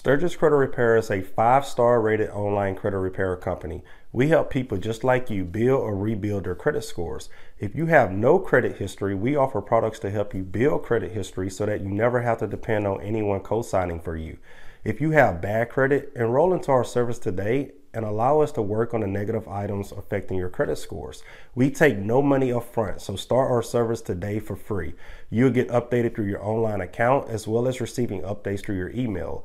Stirgus Credit Repair is a five star rated online credit repair company. We help people just like you build or rebuild their credit scores. If you have no credit history, we offer products to help you build credit history so that you never have to depend on anyone co signing for you. If you have bad credit, enroll into our service today and allow us to work on the negative items affecting your credit scores. We take no money up front, so start our service today for free. You'll get updated through your online account as well as receiving updates through your email.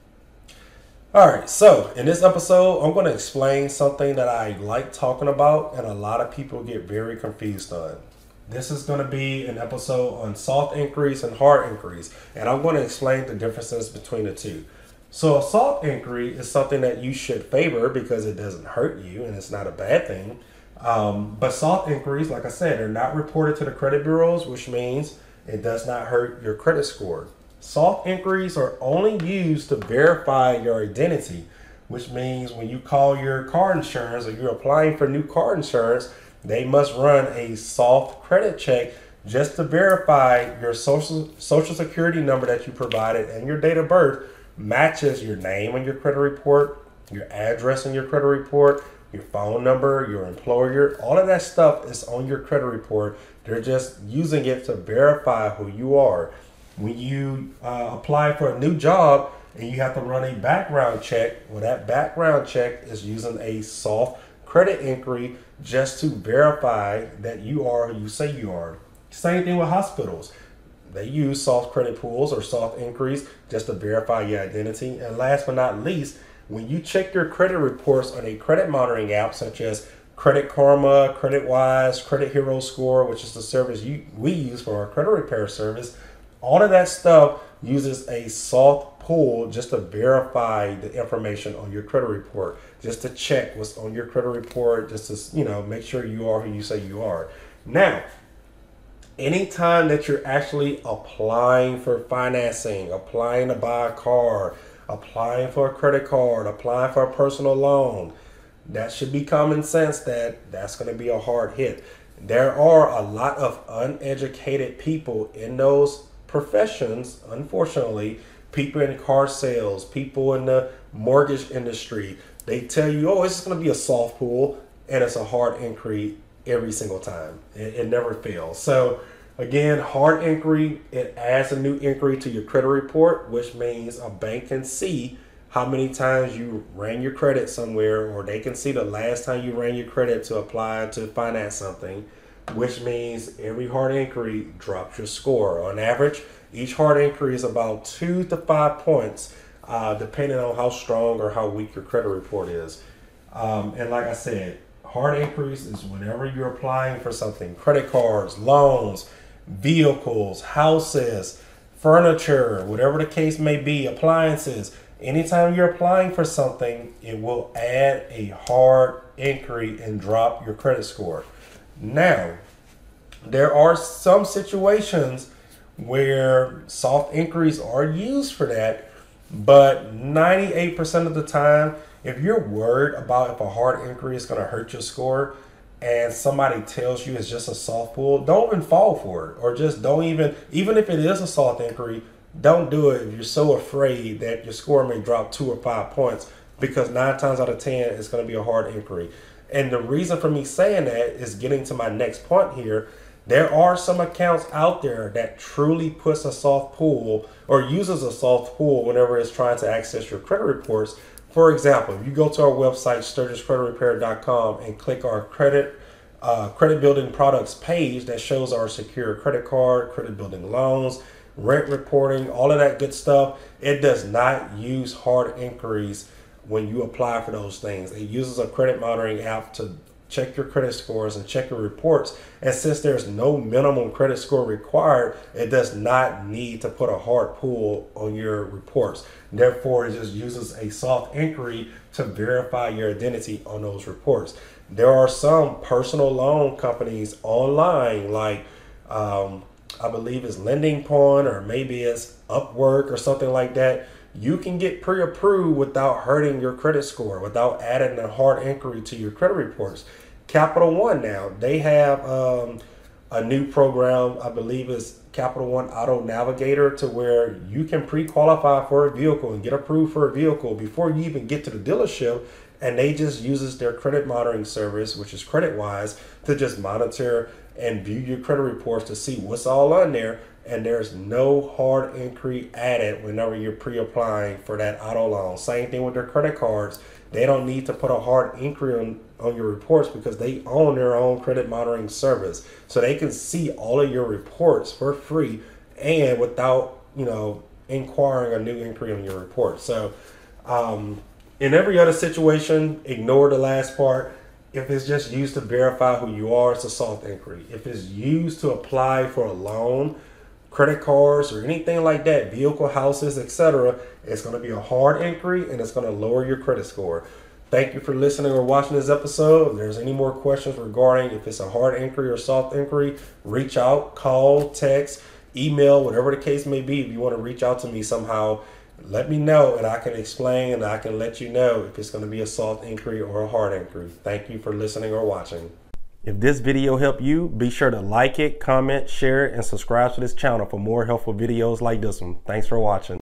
All right, so in this episode, I'm going to explain something that I like talking about and a lot of people get very confused on. This is going to be an episode on soft inquiries and hard inquiries, and I'm going to explain the differences between the two. So, a soft inquiry is something that you should favor because it doesn't hurt you and it's not a bad thing. Um, but soft inquiries, like I said, are not reported to the credit bureaus, which means it does not hurt your credit score. Soft inquiries are only used to verify your identity, which means when you call your car insurance or you're applying for new car insurance, they must run a soft credit check just to verify your social social security number that you provided and your date of birth matches your name on your credit report, your address on your credit report, your phone number, your employer, all of that stuff is on your credit report. They're just using it to verify who you are when you uh, apply for a new job and you have to run a background check, well, that background check is using a soft credit inquiry just to verify that you are who you say you are. Same thing with hospitals. They use soft credit pools or soft inquiries just to verify your identity. And last but not least, when you check your credit reports on a credit monitoring app such as Credit Karma, Credit Wise, Credit Hero Score, which is the service you, we use for our credit repair service, all of that stuff uses a soft pull just to verify the information on your credit report, just to check what's on your credit report, just to you know make sure you are who you say you are. Now, anytime that you're actually applying for financing, applying to buy a car, applying for a credit card, applying for a personal loan, that should be common sense that that's going to be a hard hit. There are a lot of uneducated people in those professions, unfortunately, people in car sales, people in the mortgage industry, they tell you, oh, it's going to be a soft pull, and it's a hard inquiry every single time. It, it never fails. So, again, hard inquiry, it adds a new inquiry to your credit report, which means a bank can see how many times you ran your credit somewhere, or they can see the last time you ran your credit to apply to finance something which means every hard inquiry drops your score. On average, each hard inquiry is about two to five points, uh, depending on how strong or how weak your credit report is. Um, and like I said, hard inquiries is whenever you're applying for something credit cards, loans, vehicles, houses, furniture, whatever the case may be, appliances. Anytime you're applying for something, it will add a hard inquiry and drop your credit score. Now, there are some situations where soft inquiries are used for that, but 98% of the time, if you're worried about if a hard inquiry is going to hurt your score and somebody tells you it's just a soft pull, don't even fall for it. Or just don't even, even if it is a soft inquiry, don't do it if you're so afraid that your score may drop two or five points because nine times out of ten it's going to be a hard inquiry. And the reason for me saying that is getting to my next point here. There are some accounts out there that truly puts a soft pull or uses a soft pull whenever it's trying to access your credit reports. For example, if you go to our website, stirguscreditrepair.com, and click our credit uh, credit building products page that shows our secure credit card, credit building loans, rent reporting, all of that good stuff, it does not use hard inquiries when you apply for those things. It uses a credit monitoring app to check your credit scores and check your reports. And since there's no minimum credit score required, it does not need to put a hard pull on your reports. Therefore, it just uses a soft inquiry to verify your identity on those reports. There are some personal loan companies online, like um, I believe it's Lending Point or maybe it's Upwork or something like that you can get pre-approved without hurting your credit score, without adding a hard inquiry to your credit reports. Capital One now they have um, a new program, I believe is Capital One Auto Navigator, to where you can pre-qualify for a vehicle and get approved for a vehicle before you even get to the dealership. And they just uses their credit monitoring service, which is CreditWise, to just monitor and view your credit reports to see what's all on there and there's no hard inquiry added whenever you're pre-applying for that auto loan. Same thing with their credit cards. They don't need to put a hard inquiry on, on your reports because they own their own credit monitoring service. So they can see all of your reports for free and without, you know, inquiring a new inquiry on your report. So um, in every other situation, ignore the last part. If it's just used to verify who you are, it's a soft inquiry. If it's used to apply for a loan, credit cards or anything like that, vehicle, houses, etc., it's going to be a hard inquiry and it's going to lower your credit score. Thank you for listening or watching this episode. If there's any more questions regarding if it's a hard inquiry or soft inquiry, reach out, call, text, email, whatever the case may be. If you want to reach out to me somehow, let me know and I can explain and I can let you know if it's going to be a soft inquiry or a hard inquiry. Thank you for listening or watching. If this video helped you, be sure to like it, comment, share it, and subscribe to this channel for more helpful videos like this one. Thanks for watching.